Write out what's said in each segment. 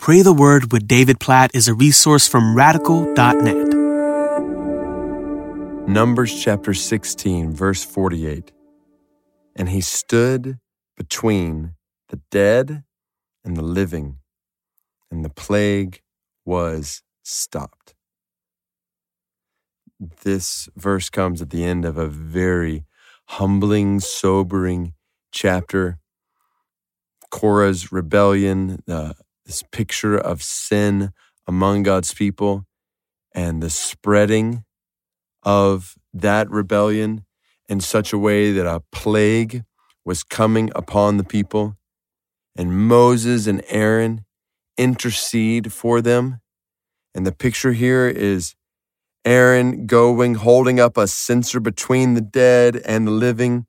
Pray the Word with David Platt is a resource from radical.net. Numbers chapter 16, verse 48. And he stood between the dead and the living, and the plague was stopped. This verse comes at the end of a very humbling, sobering chapter. Korah's rebellion, uh, this picture of sin among God's people, and the spreading of that rebellion in such a way that a plague was coming upon the people. And Moses and Aaron intercede for them. And the picture here is Aaron going, holding up a censer between the dead and the living.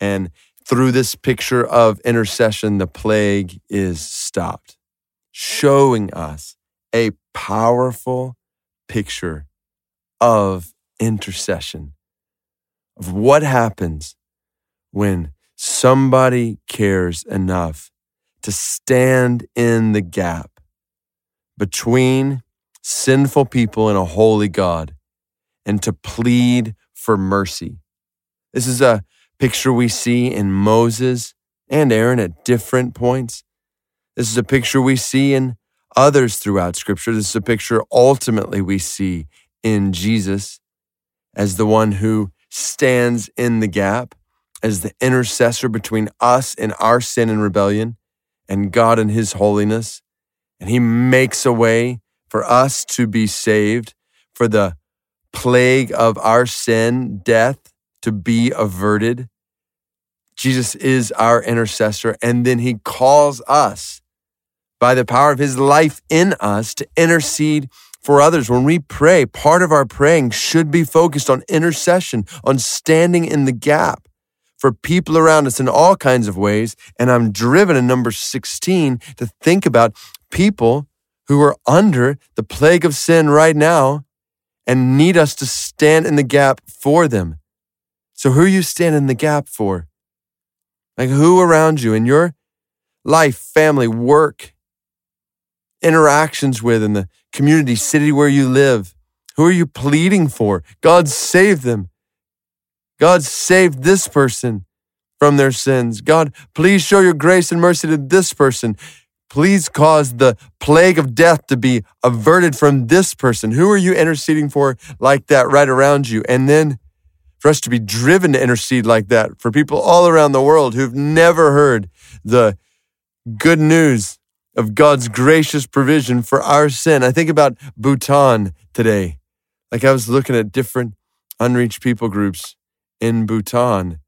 And through this picture of intercession, the plague is stopped, showing us a powerful picture of intercession, of what happens when somebody cares enough to stand in the gap between sinful people and a holy God and to plead for mercy. This is a picture we see in Moses and Aaron at different points. This is a picture we see in others throughout Scripture. This is a picture ultimately we see in Jesus as the one who stands in the gap, as the intercessor between us and our sin and rebellion and God and His holiness. And He makes a way for us to be saved, for the plague of our sin, death, to be averted. Jesus is our intercessor, and then He calls us by the power of His life in us to intercede for others. When we pray, part of our praying should be focused on intercession, on standing in the gap for people around us in all kinds of ways. And I'm driven in number 16 to think about people who are under the plague of sin right now and need us to stand in the gap for them. So, who are you standing in the gap for? Like, who around you in your life, family, work, interactions with in the community, city where you live? Who are you pleading for? God save them. God save this person from their sins. God, please show your grace and mercy to this person. Please cause the plague of death to be averted from this person. Who are you interceding for like that right around you? And then for us to be driven to intercede like that for people all around the world who've never heard the good news of God's gracious provision for our sin. I think about Bhutan today. Like I was looking at different unreached people groups in Bhutan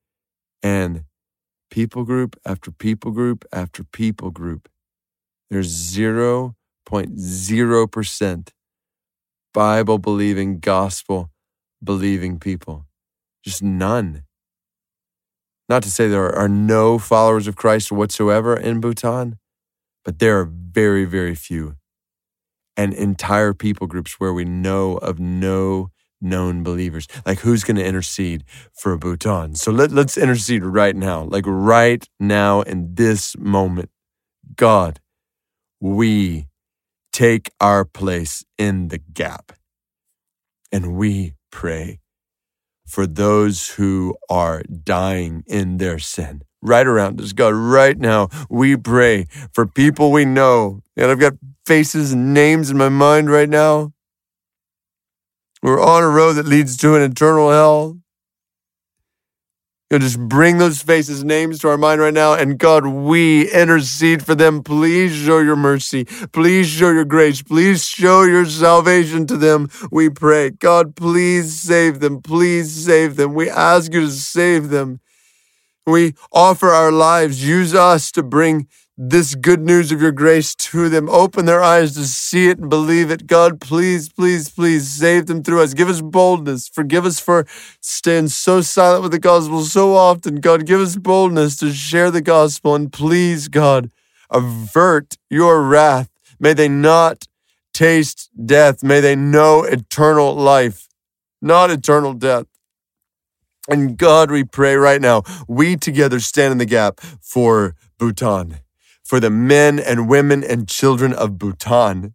and people group after people group after people group. There's 0.0% Bible believing, gospel believing people. Just none. Not to say there are no followers of Christ whatsoever in Bhutan, but there are very, very few and entire people groups where we know of no known believers. Like who's going to intercede for Bhutan? So let, let's intercede right now, like right now in this moment. God, we take our place in the gap and we pray for those who are dying in their sin right around us. God, right now, we pray for people we know. And I've got faces and names in my mind right now. We're on a road that leads to an eternal hell. You know, just bring those faces, names to our mind right now. And God, we intercede for them. Please show your mercy. Please show your grace. Please show your salvation to them. We pray. God, please save them. Please save them. We ask you to save them. We offer our lives. Use us to bring this good news of your grace to them. Open their eyes to see it and believe it. God, please, please, please save them through us. Give us boldness. Forgive us for staying so silent with the gospel so often. God, give us boldness to share the gospel. And please, God, avert your wrath. May they not taste death. May they know eternal life, not eternal death. And God, we pray right now, we together stand in the gap for Bhutan, for the men and women and children of Bhutan.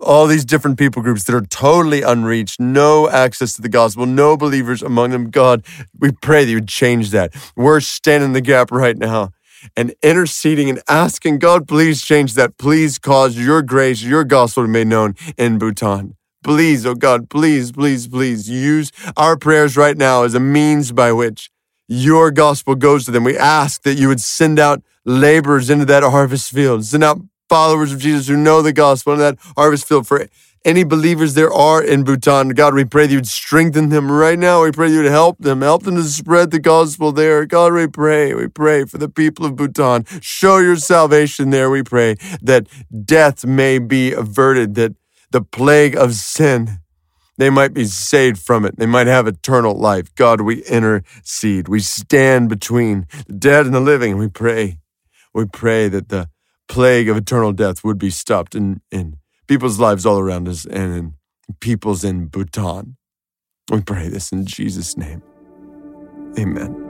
All these different people groups that are totally unreached, no access to the gospel, no believers among them. God, we pray that you would change that. We're standing in the gap right now and interceding and asking God, please change that. Please cause your grace, your gospel to be made known in Bhutan. Please, oh God, please, please, please use our prayers right now as a means by which your gospel goes to them. We ask that you would send out laborers into that harvest field, send out followers of Jesus who know the gospel in that harvest field for any believers there are in Bhutan. God, we pray that you would strengthen them right now. We pray that you would help them, help them to spread the gospel there. God, we pray, we pray for the people of Bhutan. Show your salvation there, we pray, that death may be averted, that the plague of sin they might be saved from it. They might have eternal life. God, we intercede. We stand between the dead and the living, we pray. We pray that the plague of eternal death would be stopped in, in people's lives all around us and in people's in Bhutan. We pray this in Jesus' name. Amen.